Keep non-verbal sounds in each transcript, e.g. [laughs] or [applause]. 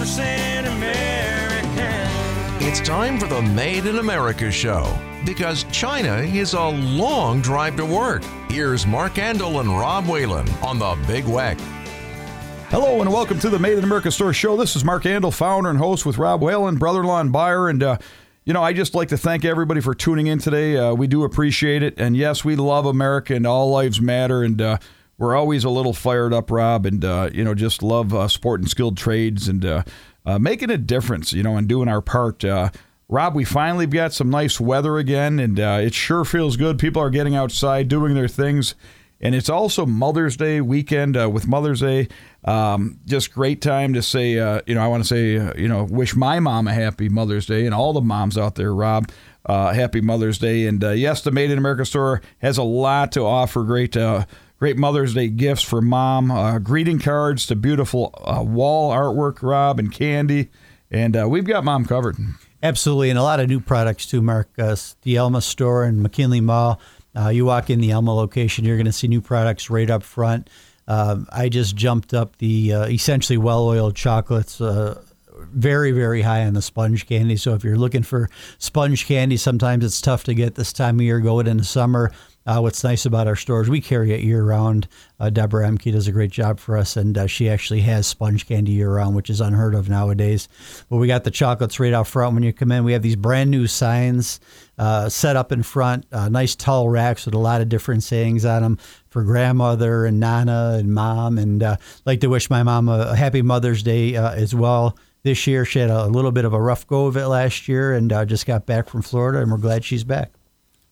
100% American. It's time for the Made in America show because China is a long drive to work. Here's Mark Andol and Rob Whalen on the Big Weck. Hello and welcome to the Made in America Store Show. This is Mark Andol, founder and host with Rob Whalen, brother-in-law and buyer. And, uh, you know, I just like to thank everybody for tuning in today. Uh, we do appreciate it. And yes, we love America and all lives matter. And uh, we're always a little fired up, Rob, and, uh, you know, just love uh, sport and skilled trades and uh, making a difference, you know, and doing our part. Rob, we finally got some nice weather again, and it sure feels good. People are getting outside, doing their things. And it's also Mother's Day weekend with Mother's Day. Um, just great time to say, uh, you know, I want to say, uh, you know, wish my mom a happy Mother's Day and all the moms out there, Rob, uh, happy Mother's Day. And uh, yes, the Made in America store has a lot to offer. Great, uh, great Mother's Day gifts for mom, uh, greeting cards to beautiful wall artwork, Rob, and candy. And we've got mom covered. Absolutely, and a lot of new products too, Mark. the Elma store and McKinley Mall. you walk in the Elma location, you're going to see new products right up front. Uh, I just jumped up the uh, essentially well-oiled chocolates. Uh, very, very high on the sponge candy. So if you're looking for sponge candy, sometimes it's tough to get this time of year going into summer. Uh, what's nice about our stores, we carry it year round. Uh, Deborah Emke does a great job for us, and uh, she actually has sponge candy year round, which is unheard of nowadays. But we got the chocolates right out front when you come in. We have these brand new signs uh, set up in front, uh, nice tall racks with a lot of different sayings on them for grandmother and nana and mom. And uh, like to wish my mom a, happy Mother's Day as well this year. She had a, little bit of a rough go of it last year and uh, just got back from Florida, and we're glad she's back.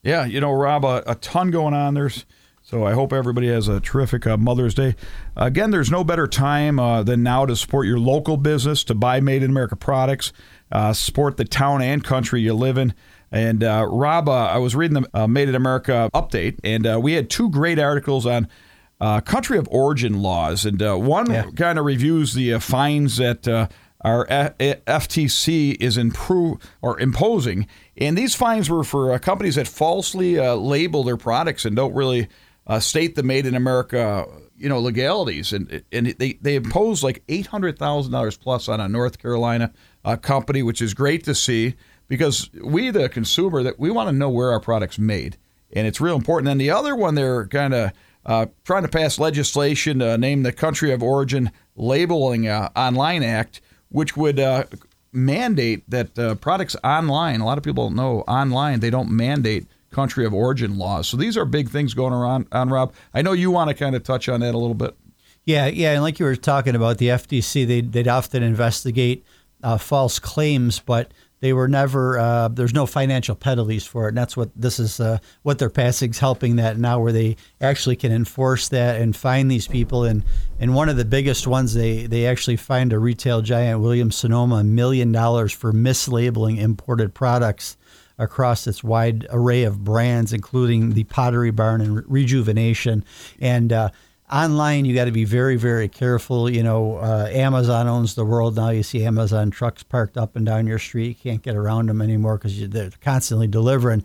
Yeah, you know, Rob, a, a ton going on. There's so I hope everybody has a terrific uh, Mother's Day. Again, there's no better time uh, than now to support your local business, to buy Made in America products, uh, support the town and country you live in. And uh, Rob, uh, I was reading the uh, Made in America update, and we had two great articles on country of origin laws. And one yeah. kind of reviews the fines that our FTC is improve or imposing, and these fines were for uh, companies that falsely uh, label their products and don't really uh, state the made in America, you know, legalities, and and they they impose like eight hundred thousand dollars plus on a North Carolina uh, company, which is great to see because we the consumer that we want to know where our products made, and it's real important. And the other one, they're kind of uh, trying to pass legislation to name the country of origin labeling uh, online act which would uh, mandate that uh, products online, a lot of people don't know online, they don't mandate country of origin laws. So these are big things going around on Rob. I know you want to kind of touch on that a little bit. Yeah, yeah, and like you were talking about the FTC, they'd, they'd often investigate uh, false claims, but they were never. Uh, there's no financial penalties for it, and that's what this is. Uh, what they're passing is helping that now, where they actually can enforce that and find these people. And and one of the biggest ones, they they actually fined a retail giant, Williams Sonoma, a million dollars for mislabeling imported products across its wide array of brands, including the Pottery Barn and Rejuvenation. And uh, online you got to be very very careful you know uh, amazon owns the world now. You see amazon trucks parked up and down your street. You can't get around them anymore because they're constantly delivering.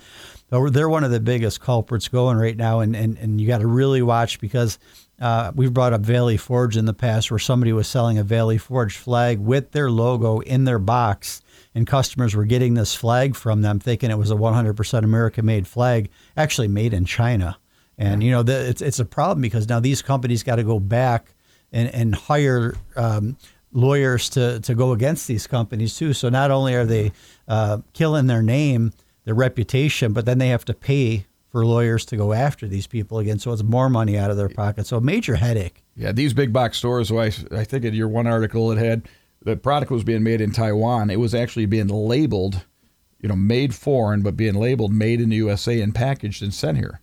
They're one of the biggest culprits going right now and, and, and you got to really watch because uh, we've brought up valley forge in the past where somebody was selling a valley forge flag with their logo in their box and customers were getting this flag from them thinking it was a 100% american made flag actually made in china and you know, the, it's it's a problem because now these companies got to go back and and hire um, lawyers to to go against these companies too. So not only are they uh, killing their name, their reputation, but then they have to pay for lawyers to go after these people again. So it's more money out of their pocket. So a major headache. Yeah, these big box stores. I, I think in your one article it had the product was being made in Taiwan. It was actually being labeled, you know, made foreign, but being labeled made in the USA and packaged and sent here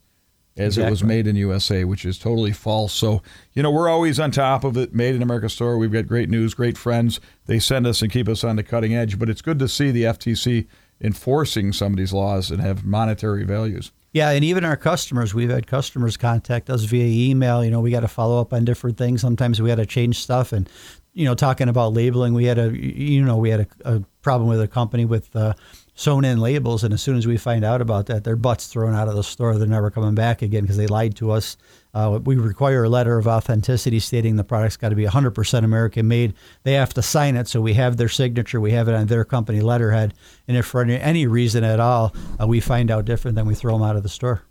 as exactly. it was made in USA, which is totally false. So, you know, we're always on top of it. Made in America store. We've got great news, great friends. They send us and keep us on the cutting edge. But it's good to see the FTC enforcing some of these laws and have monetary values. Yeah, and even our customers, we've had customers contact us via email. You know, we got to follow up on different things. Sometimes we got to change stuff, and you know, talking about labeling, we had a you know we had a, a problem with a company with uh, sewn in labels. And as soon as we find out about that, their butts thrown out of the store. They're never coming back again because they lied to us Uh, we require a letter of authenticity stating the product's got to be 100% American made. They have to sign it, so we have their signature, we have it on their company letterhead. And if for any, reason at all uh, we find out different, then we throw them out of the store.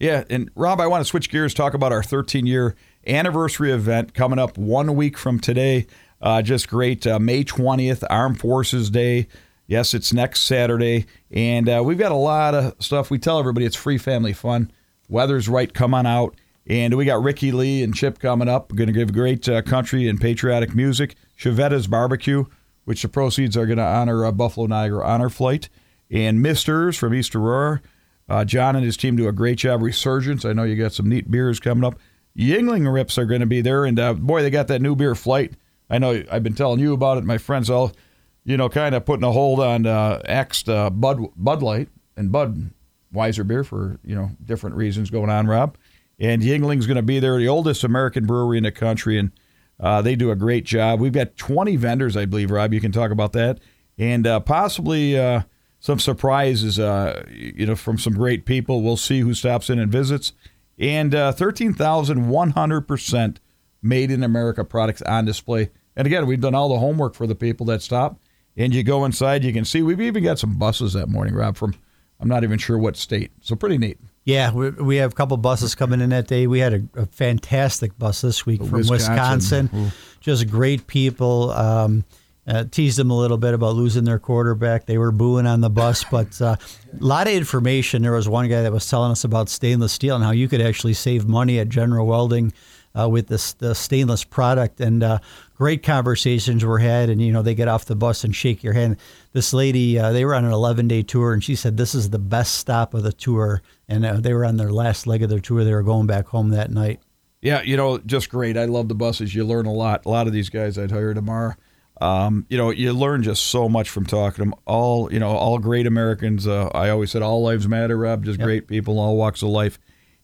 Yeah, and Rob, I want to switch gears, talk about our 13 year anniversary event coming up one week from today. Uh, just great. Uh, May 20th, Armed Forces Day. Yes, it's next Saturday. And uh, we've got a lot of stuff. We tell everybody it's free family fun. Weather's right. Come on out. And we got Ricky Lee and Chip coming up. Going to give great uh, country and patriotic music. Chiavetta's Barbecue, which the proceeds are going to honor uh, Buffalo Niagara Honor Flight. And Misters from East Aurora. Uh, John and his team do a great job. Resurgence. I know you got some neat beers coming up. Yuengling Rips are going to be there. And uh, boy, they got that new beer flight. I know I've been telling you about it. My friends all, you know, kind of putting a hold on uh, axed uh, Bud Bud Light and Bud Weiser beer for you know different reasons going on, Rob. And Yuengling's going to be there, the oldest American brewery in the country, and uh, they do a great job. We've got 20 vendors, I believe, Rob. You can talk about that, and uh, possibly uh, some surprises, uh, you know, from some great people. We'll see who stops in and visits. And uh, 13,100% made in America products on display. And again, we've done all the homework for the people that stop. And you go inside, you can see we've even got some buses that morning, Rob, from I'm not even sure what state. So pretty neat. Yeah, we, we have a couple buses coming in that day. We had a, a fantastic bus this week from Wisconsin. Wisconsin. Just great people. Um, uh, teased them a little bit about losing their quarterback. They were booing on the bus, [laughs] but uh, a lot of information. There was one guy that was telling us about stainless steel and how you could actually save money at General Welding uh, with this the stainless product. And uh, great conversations were had. And you know, they get off the bus and shake your hand. This lady, uh, they were on an 11 day tour, and she said this is the best stop of the tour. And uh, they were on their last leg of their tour. They were going back home that night. Yeah, you know, just great. I love the buses. You learn a lot. A lot of these guys I'd hire tomorrow. Um, you know, you learn just so much from talking to them. All, you know, all great Americans. Uh, I always said all lives matter, Rob. Just Yep. great people, all walks of life.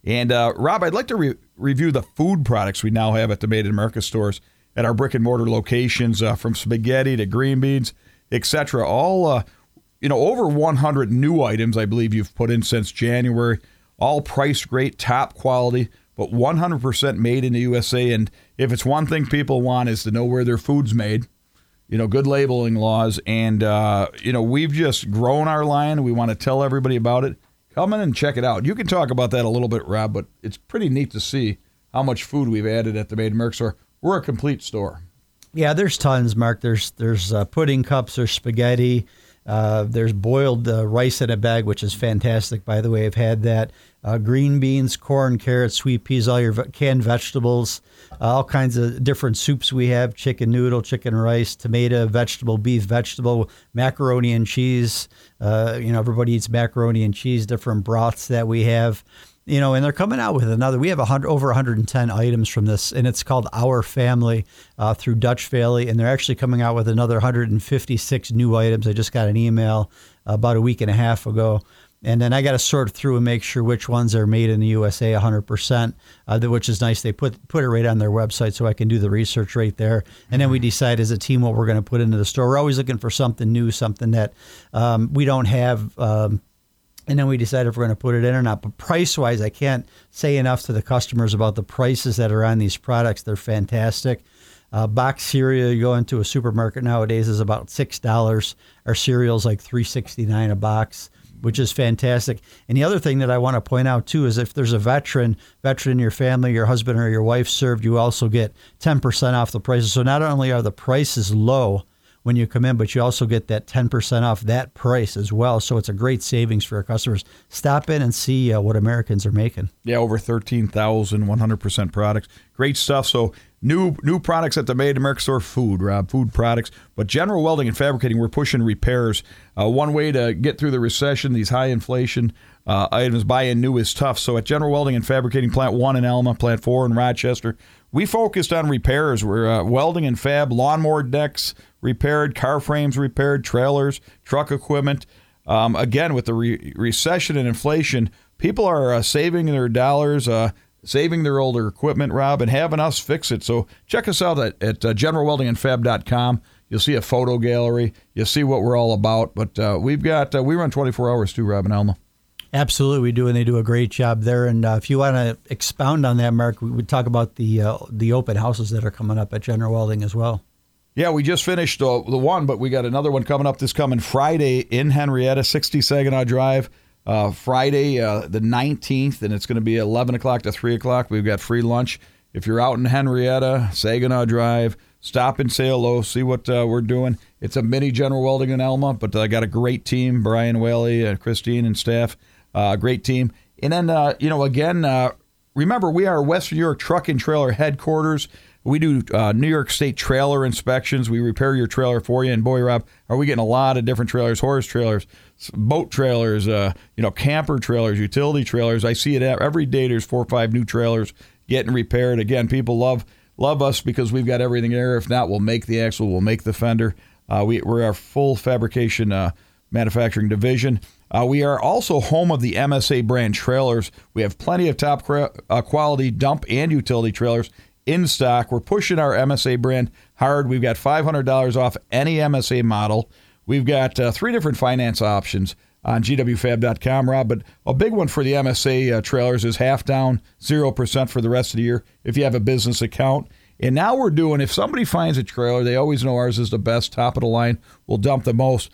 And uh, Rob, I'd like to re- review the food products we now have at the Made in America stores at our brick and mortar locations, uh, from spaghetti to green beans, etc. All, uh, you know, over 100 new items I believe you've put in since January. All priced great, top quality, but 100% made in the USA. And if it's one thing people want is to know where their food's made you know, good labeling laws. And, uh, you know, we've just grown our line. We want to tell everybody about it. Come in and check it out. You can talk about that a little bit, Rob, but it's pretty neat to see how much food we've added at the Made in America store. We're a complete store. Yeah, there's tons, Mark. There's there's uh, pudding cups, there's spaghetti, uh, there's boiled uh, rice in a bag, which is fantastic. By the way, I've had that. Uh, green beans, corn, carrots, sweet peas, all your canned vegetables, uh, all kinds of different soups we have: chicken noodle, chicken rice, tomato, vegetable, beef, vegetable, macaroni and cheese. Uh, you know, everybody eats macaroni and cheese. Different broths that we have you know, and they're coming out with another. We have a hundred over 110 items from this, and it's called Our Family uh, through Dutch Valley, and they're actually coming out with another 156 new items. I just got an email about a week and a half ago. And then I got to sort through and make sure which ones are made in the USA 100%, uh, which is nice. They put put it right on their website so I can do the research right there. And then we decide as a team what we're going to put into the store. We're always looking for something new, something that um, we don't have. Um, and then we decide if we're going to put it in or not. But price wise, I can't say enough to the customers about the prices that are on these products. They're fantastic. Uh, box cereal, you go into a supermarket nowadays is about six dollars. Our cereal's like three sixty nine a box, which is fantastic. And the other thing that I want to point out too is if there's a veteran, veteran in your family, your husband or your wife served, you also get ten percent off the prices. So not only are the prices low when you come in, but you also get that 10% off that price as well. So it's a great savings for our customers. Stop in and see uh, what Americans are making. Yeah, over 13,000 100% products. Great stuff. So new new products at the Made in America store. Food, Rob, food products. But general welding and fabricating, we're pushing repairs. Uh, one way to get through the recession, these high inflation uh, items, buying new is tough. So at General Welding and Fabricating, Plant 1 in Elma, Plant 4 in Rochester, we focused on repairs. We're uh, welding and fab, lawnmower decks repaired, car frames repaired, trailers, truck equipment. Um, again, with the re- recession and inflation, people are uh, saving their dollars, uh, saving their older equipment, Rob, and having us fix it. So check us out at, at uh, generalweldingandfab.com. You'll see a photo gallery. You'll see what we're all about. But uh, we've got, uh, we run 24 hours too, Rob and Elma. Absolutely, we do, and they do a great job there. And uh, if you want to expound on that, Mark, we would talk about the uh, the open houses that are coming up at General Welding as well. Yeah, we just finished uh, the one, but we got another one coming up this coming Friday in Henrietta, 60 Saginaw Drive. Uh, Friday, uh, the 19th, and it's going to be 11 o'clock to 3 o'clock. We've got free lunch. If you're out in Henrietta, Saginaw Drive, stop and say hello, see what uh, we're doing. It's a mini General Welding in Elma, but I got a great team Brian Whaley, and Christine, and staff. Uh, great team. And then, uh, you know, again, uh, remember, we are Western New York Truck and Trailer headquarters. We do uh, New York State trailer inspections. We repair your trailer for you. And boy, Rob, are we getting a lot of different trailers, horse trailers, boat trailers, uh, you know, camper trailers, utility trailers. I see it every day. There's four or five new trailers getting repaired. Again, people love love us because we've got everything there. If not, we'll make the axle, we'll make the fender. Uh, we, we're our full fabrication uh, manufacturing division. Uh, we are also home of the MSA brand trailers. We have plenty of top uh, quality dump and utility trailers in stock. We're pushing our MSA brand hard. We've got $500 off any MSA model. We've got uh, three different finance options on gwfab.com, Rob. But a big one for the MSA uh, trailers is half down, 0% for the rest of the year if you have a business account. And now we're doing, if somebody finds a trailer, they always know ours is the best, top of the line, we'll dump the most.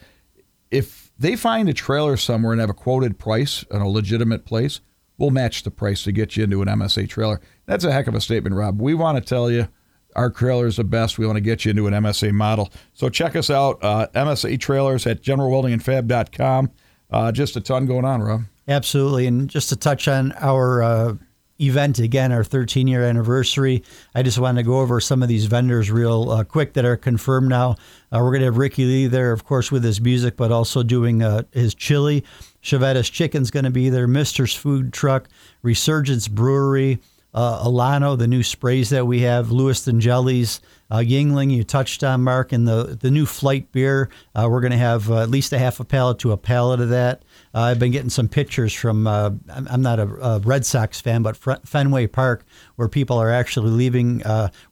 If they find a trailer somewhere and have a quoted price in a legitimate place, we'll match the price to get you into an MSA trailer. That's a heck of a statement, Rob. We want to tell you our trailer is the best. We want to get you into an MSA model. So check us out, uh, MSA trailers at generalweldingandfab.com. Uh, just a ton going on, Rob. Absolutely. And just to touch on our uh, event again, our 13 year anniversary, I just wanted to go over some of these vendors real uh, quick that are confirmed now. Uh, we're going to have Ricky Lee there, of course, with his music, but also doing uh, his chili. Chiavetta's Chicken's going to be there, Mister's Food Truck, Resurgence Brewery uh, Alano, the new sprays that we have, Lewiston jellies, uh, Yuengling, you touched on, Mark, and the, the new flight beer. Uh, we're going to have uh, at least a half a pallet to a pallet of that. Uh, I've been getting some pictures from, uh, I'm not a, a, Red Sox fan, but Fenway Park, where people are actually leaving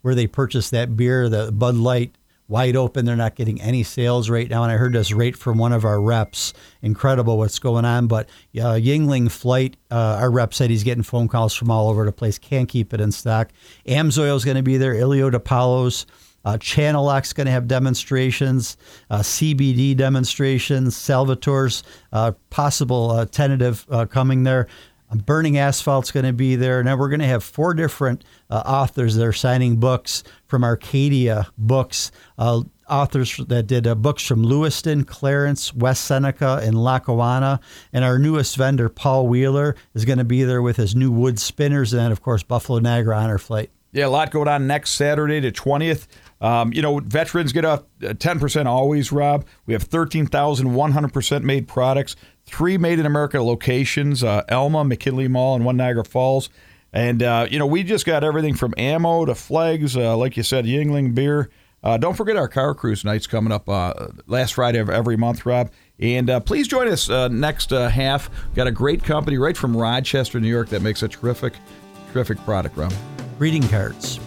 where they purchased that beer, the Bud Light wide open. They're not getting any sales right now. And I heard this rate from one of our reps. Incredible what's going on. But uh, Yuengling Flight, uh, our rep said he's getting phone calls from all over the place. Can't keep it in stock. Amsoil is going to be there. Ilio DiPaolo's. Uh, Channellock's going to have demonstrations, uh, CBD demonstrations, Salvatore's uh, possible uh, tentative uh, coming there. Burning Asphalt's going to be there. Now we're going to have four different uh, authors that are signing books from Arcadia Books. Uh, authors that did uh, books from Lewiston, Clarence, West Seneca, and Lackawanna. And our newest vendor, Paul Wheeler, is going to be there with his new wood spinners and, then of course, Buffalo Niagara Honor Flight. Yeah, a lot going on next Saturday, the 20th. Um, you know, veterans get a 10% always, Rob. We have 13,100% made products three made in America locations uh, Elma, McKinley Mall, and one Niagara Falls. And, uh, you know, we just got everything from ammo to flags, uh, like you said, Yuengling beer. Uh, don't forget our car cruise nights coming up uh, last Friday of every month, Rob. And uh, please join us next half. Got a great company right from Rochester, New York that makes a terrific, terrific product, Rob. Greeting cards.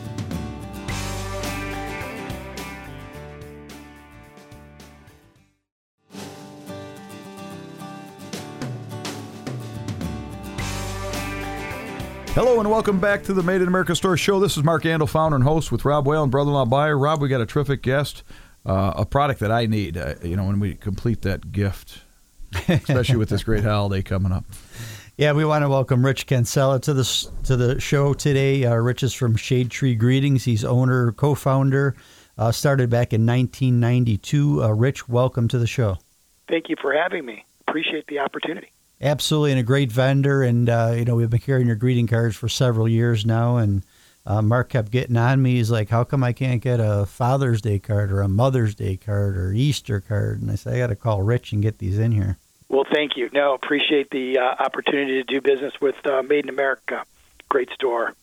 Hello and welcome back to the Made in America Store Show. This is Mark Andol, founder and host with Rob Whalen, brother-in-law buyer. Rob, we got a terrific guest, uh, a product that I need. Uh, you know, when we complete that gift, especially with this great [laughs] holiday coming up. Yeah, we want to welcome Rich Cancella to the to the show today. Uh, Rich is from Shade Tree Greetings. He's owner, co-founder. Uh, started back in 1992. Uh, Rich, welcome to the show. Thank you for having me. Appreciate the opportunity. Absolutely, and a great vendor. And uh, you know, we've been carrying your greeting cards for several years now, and uh, Mark kept getting on me. He's like, "How come I can't get a Father's Day card or a Mother's Day card or Easter card?" And I said, "I got to call Rich and get these in here." Well, thank you. No, appreciate the uh, opportunity to do business with uh, Made in America. Great store.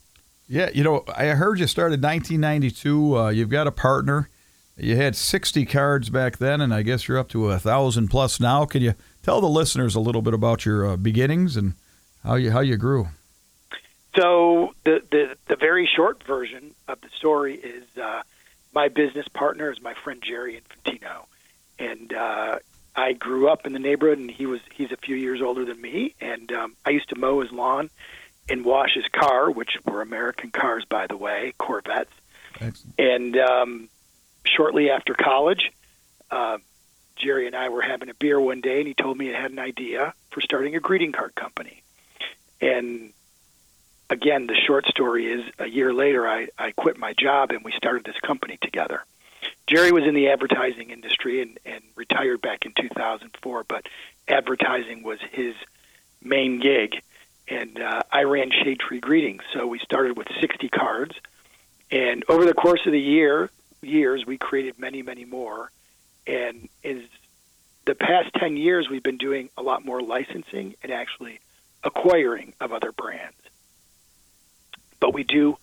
Yeah, you know, I heard you started 1992. Uh, you've got a partner. You had 60 cards back then, and I guess you're up to a thousand plus now. Can you tell the listeners a little bit about your uh, beginnings and how you how you grew. So the the, the very short version of the story is uh, my business partner is my friend Jerry Infantino, and uh, I grew up in the neighborhood, and he was he's a few years older than me, and um, I used to mow his lawn and wash his car, which were American cars, by the way, Corvettes. Excellent. And um, shortly after college, uh, Jerry and I were having a beer one day, and he told me he had an idea for starting a greeting card company. And again, the short story is a year later, I, I quit my job and we started this company together. Jerry was in the advertising industry and, and retired back in 2004, but advertising was his main gig. And uh, I ran Shade Tree Greetings. So we started with 60 cards. And over the course of the year, years, we created many, many more. And is the past 10 years, we've been doing a lot more licensing and actually acquiring of other brands. But we do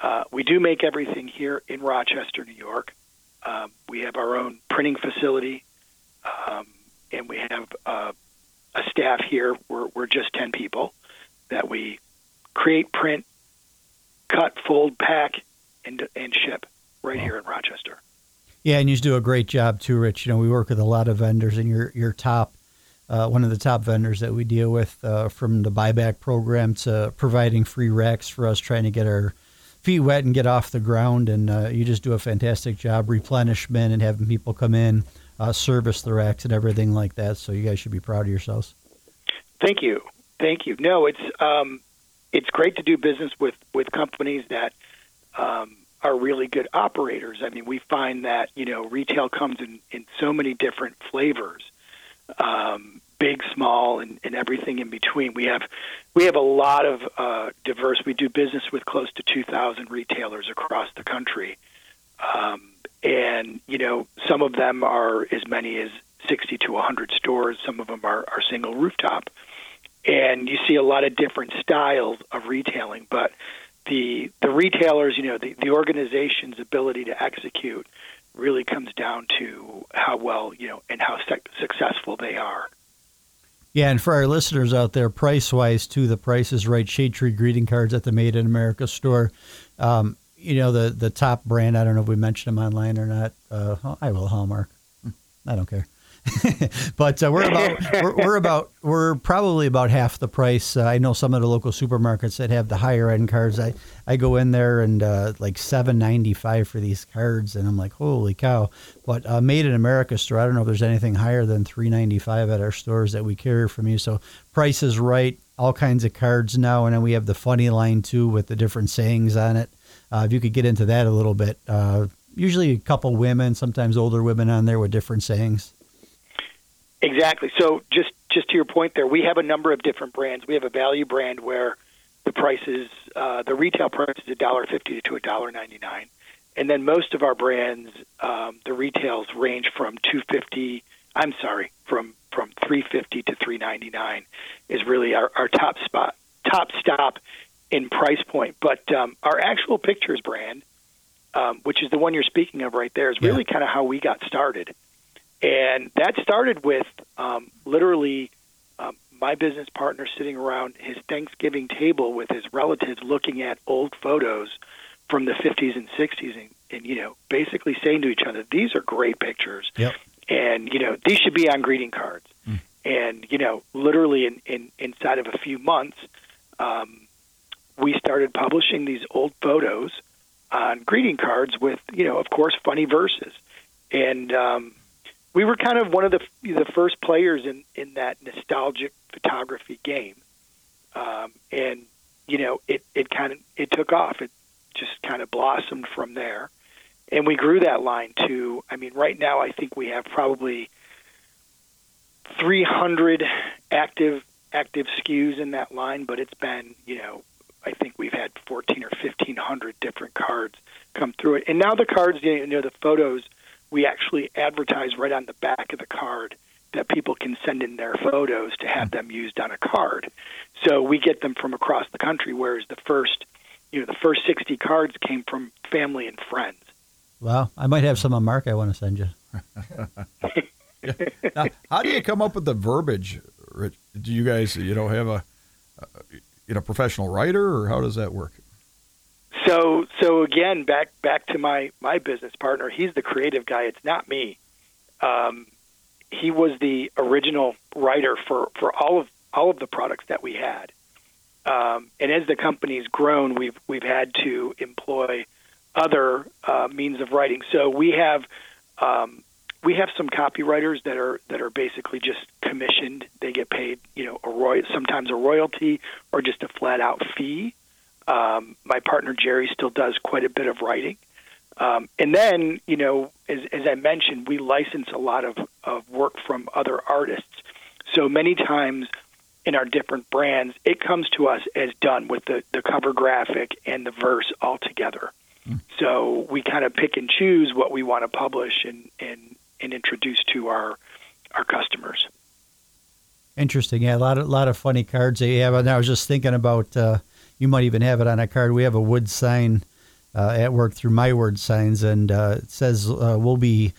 uh, we do make everything here in Rochester, New York. Um, we have our own printing facility, um, and we have uh, a staff here. We're, we're just 10 people that we create, print, cut, fold, pack, and, and ship right here in Rochester. Yeah, and you do a great job too, Rich. You know, we work with a lot of vendors, and you're you're top, uh, one of the top vendors that we deal with, uh, from the buyback program to providing free racks for us, trying to get our feet wet and get off the ground. And uh, you just do a fantastic job, replenishment and having people come in, uh, service the racks and everything like that. So you guys should be proud of yourselves. Thank you, thank you. No, it's um, it's great to do business with with companies that. Um, are really good operators. I mean, we find that you know retail comes in in so many different flavors, um, big, small, and, and everything in between. We have we have a lot of uh, diverse. We do business with close to two thousand retailers across the country, um, and you know some of them are as many as sixty to hundred stores. Some of them are, are single rooftop, and you see a lot of different styles of retailing, but the the retailers, you know, the, the organization's ability to execute really comes down to how well, you know, and how sec- successful they are. Yeah, and for our listeners out there, price wise, too, the price is right. Shade Tree greeting cards at the Made in America store. Um, you know, the the top brand, I don't know if we mentioned them online or not. Uh, I will, Hallmark. I don't care. [laughs] but uh, we're about we're, we're, about we're probably about half the price. Uh, I know some of the local supermarkets that have the higher end cards. I, I go in there and uh, like seven ninety five for these cards, and I'm like, holy cow! But uh, Made in America store, I don't know if there's anything higher than three ninety five at our stores that we carry from you. So price is right. All kinds of cards now, and then we have the funny line too with the different sayings on it. Uh, if you could get into that a little bit, uh, usually a couple women, sometimes older women on there with different sayings. Exactly. So just just to your point there, we have a number of different brands. We have a value brand where the price is uh, the retail price is a dollar fifty to a dollar ninety nine, and then most of our brands, um, the retails range from two fifty. I'm sorry, from from three fifty to three ninety nine is really our, our top spot, top stop in price point. But um, our actual pictures brand, um, which is the one you're speaking of right there, is really yeah. kind of how we got started. And that started with um, literally um, my business partner sitting around his Thanksgiving table with his relatives looking at old photos from the 50s and 60s and, and you know, basically saying to each other, these are great pictures. Yep. And, you know, these should be on greeting cards. Mm. And, you know, literally in, in, inside of a few months, um, we started publishing these old photos on greeting cards with, you know, of course, funny verses. And, um, we were kind of one of the the first players in in that nostalgic photography game, um, and you know it it kind of it took off. It just kind of blossomed from there, and we grew that line to. I mean, right now I think we have probably 300 active active SKUs in that line, but it's been you know I think we've had 14 or 1500 different cards come through it, and now the cards you know the photos we actually advertise right on the back of the card that people can send in their photos to have them used on a card. So we get them from across the country, whereas the first, you know, the first 60 cards came from family and friends. Well, I might have some on Mark I want to send you. [laughs] now, how do you come up with the verbiage? Do you guys, you know, have a, you know, professional writer, or how does that work? So again, back back to my my business partner. He's the creative guy. It's not me. Um, he was the original writer for, for all of all of the products that we had. Um, and as the company's grown, we've we've had to employ other uh, means of writing. So we have um, we have some copywriters that are that are basically just commissioned. They get paid, you know, a roy sometimes a royalty or just a flat out fee. Um, my partner Jerry still does quite a bit of writing. Um, and then, you know, as, as I mentioned, we license a lot of, of work from other artists. So many times in our different brands, it comes to us as done with the, the cover graphic and the verse all together. Mm. So we kind of pick and choose what we want to publish and, and, and introduce to our our customers. Interesting. Yeah, a lot of lot of funny cards that you have. And I was just thinking about uh, you might even have it on a card. We have a wood sign uh, at work through my word signs, and uh, it says uh, we'll be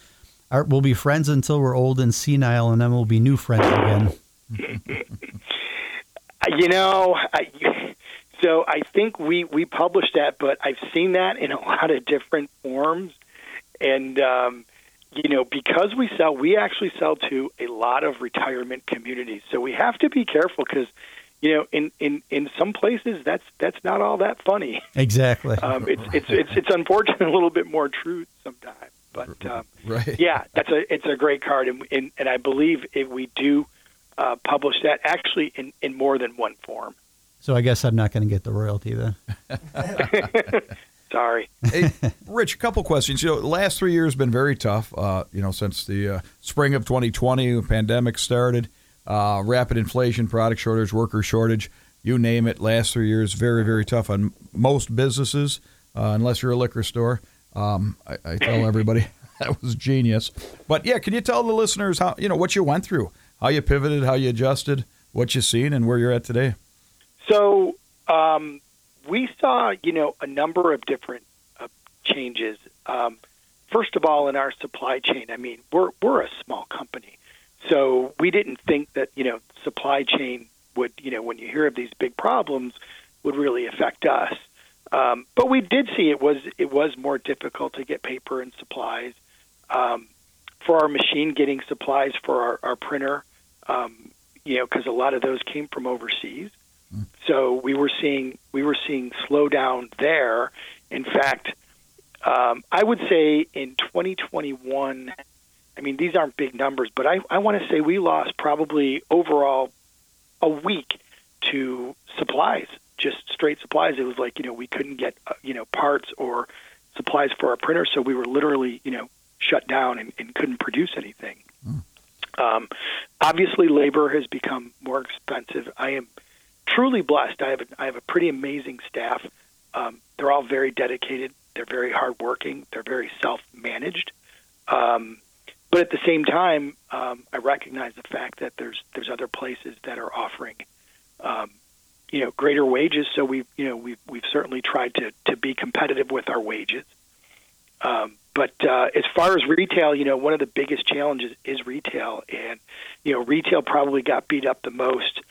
our, we'll be friends until we're old and senile, and then we'll be new friends again. [laughs] you know, I, so I think we we published that, but I've seen that in a lot of different forms, and um, you know, because we sell, we actually sell to a lot of retirement communities, so we have to be careful because you know, in, in, in some places that's that's not all that funny. [laughs] Exactly. Um, it's, it's it's it's unfortunately [laughs] a little bit more true sometimes. But um, right. yeah, that's a it's a great card, and and, and I believe if we do uh, publish that actually in, in more than one form. So I guess I'm not going to get the royalty then. [laughs] Sorry. hey, Rich, a couple questions. You know, the last three years have been very tough. Uh, you know, since the uh, spring of 2020, the pandemic started uh, rapid inflation, product shortage, worker shortage, you name it. Last three years, very, very tough on most businesses, uh, unless you're a liquor store. Um, I, I, tell [laughs] everybody [laughs] that was genius. But yeah, can you tell the listeners how you know what you went through, how you pivoted, how you adjusted, what you've seen, and where you're at today? So um, we saw, you know, a number of different uh, changes. Um, first of all, in our supply chain, I mean, we're we're a small company. So we didn't think that you know supply chain would you know when you hear of these big problems would really affect us. Um, but we did see it was it was more difficult to get paper and supplies um, for our machine, getting supplies for our, our printer. Um, you know, because a lot of those came from overseas. Mm. So we were seeing we were seeing slowdown there. In fact, um, I would say in 2021 I mean, these aren't big numbers, but I, I want to say we lost probably overall a week to supplies, just straight supplies. It was like, you know, we couldn't get, uh, you know, parts or supplies for our printer, so we were literally, you know, shut down and, and couldn't produce anything. Mm. Um, obviously, labor has become more expensive. I am truly blessed. I have a, I have a pretty amazing staff. Um, they're all very dedicated. They're very hardworking. They're very self managed. Um, but at the same time, um, I recognize the fact that there's there's other places that are offering, um, you know, greater wages. So we you know we've we've certainly tried to to be competitive with our wages. Um, but uh, as far as retail, you know, one of the biggest challenges is retail, and you know, retail probably got beat up the most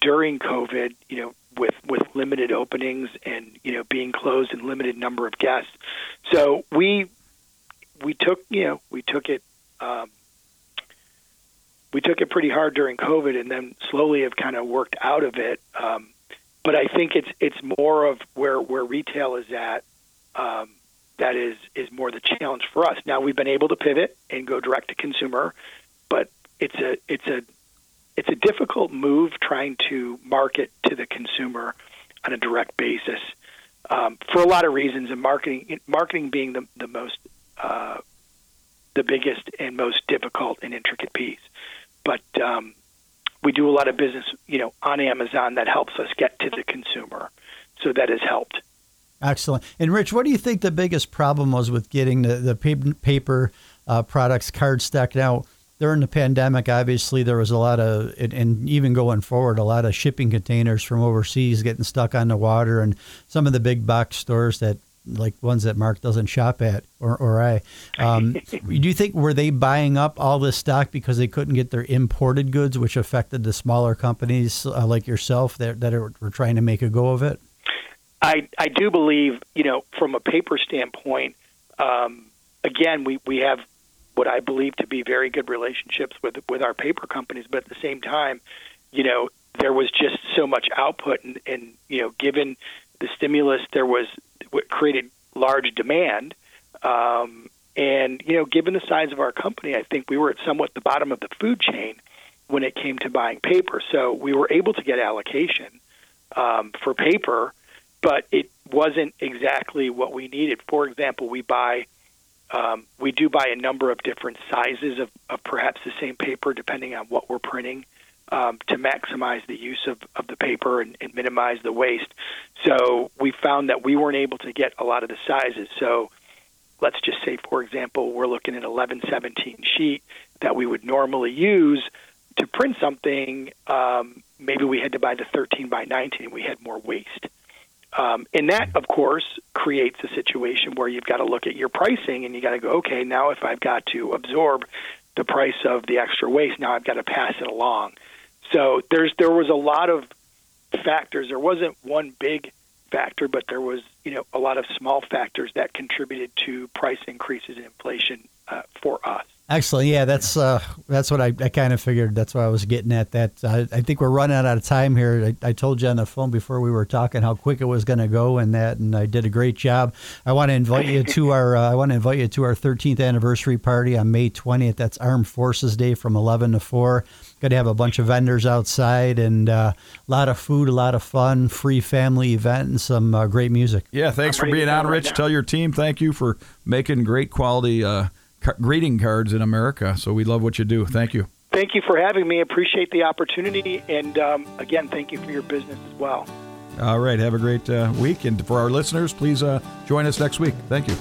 during COVID. You know, with with limited openings and you know being closed and limited number of guests. So we we took you know we took it um, we took it pretty hard during COVID, and then slowly have kind of worked out of it. Um, but I think it's it's more of where where retail is at. Um, that is is more the challenge for us. Now we've been able to pivot and go direct to consumer, but it's a it's a it's a difficult move trying to market to the consumer on a direct basis um, for a lot of reasons, and marketing marketing being the the most uh, the biggest and most difficult and intricate piece. But um, we do a lot of business, you know, on Amazon that helps us get to the consumer. So that has helped. Excellent. And Rich, what do you think the biggest problem was with getting the, the paper uh, products card stacked out? During the pandemic, obviously, there was a lot of, and even going forward, a lot of shipping containers from overseas getting stuck on the water, and some of the big box stores that like ones that Mark doesn't shop at or, or I. Um, [laughs] do you think were they buying up all this stock because they couldn't get their imported goods, which affected the smaller companies uh, like yourself that that are, were trying to make a go of it? I I do believe you know from a paper standpoint. Um, again, we we have what I believe to be very good relationships with with our paper companies, but at the same time, you know, there was just so much output, and, and you know, given the stimulus, there was created large demand. Um, and you know, given the size of our company, I think we were at somewhat the bottom of the food chain when it came to buying paper. So we were able to get allocation um, for paper, but it wasn't exactly what we needed. For example, we buy um, we do buy a number of different sizes of, of perhaps the same paper, depending on what we're printing, um, to maximize the use of, of the paper and, and minimize the waste. So we found that we weren't able to get a lot of the sizes. So let's just say, for example, we're looking at 1117 sheet that we would normally use to print something. Um, maybe we had to buy the 13 by 19. We had more waste. Um, and that, of course, creates a situation where you've got to look at your pricing and you got to go, okay, now if I've got to absorb the price of the extra waste, now I've got to pass it along. So there's there was a lot of factors. There wasn't one big factor, but there was you know a lot of small factors that contributed to price increases and inflation uh, for us. Excellent. Yeah, that's uh, that's what I, I kind of figured. That's what I was getting at. That uh, I think we're running out of time here. I, I, told you on the phone before we were talking how quick it was going to go, and that, and I did a great job. I want to invite you to our uh, I want to invite you to our 13th anniversary party on May 20th. That's Armed Forces Day from 11 to 4. Going to have a bunch of vendors outside and uh, a lot of food, a lot of fun, free family event, and some uh, great music. Yeah, thanks I'm for being on, Rich. Right Tell your team thank you for making great quality uh, greeting cards in America. So we love what you do. Thank you. Thank you for having me. Appreciate the opportunity. And um, again, thank you for your business as well. All right. Have a great uh, week. And for our listeners, please uh, join us next week. Thank you.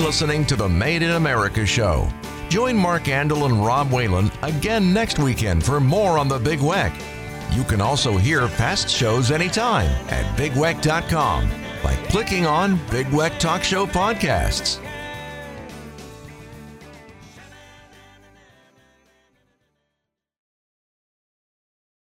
Been listening to the Made in America show. Join Mark Andol and Rob Whalen again next weekend for more on the Big Weck. You can also hear past shows anytime at bigweck.com by clicking on Big Weck Talk Show Podcasts.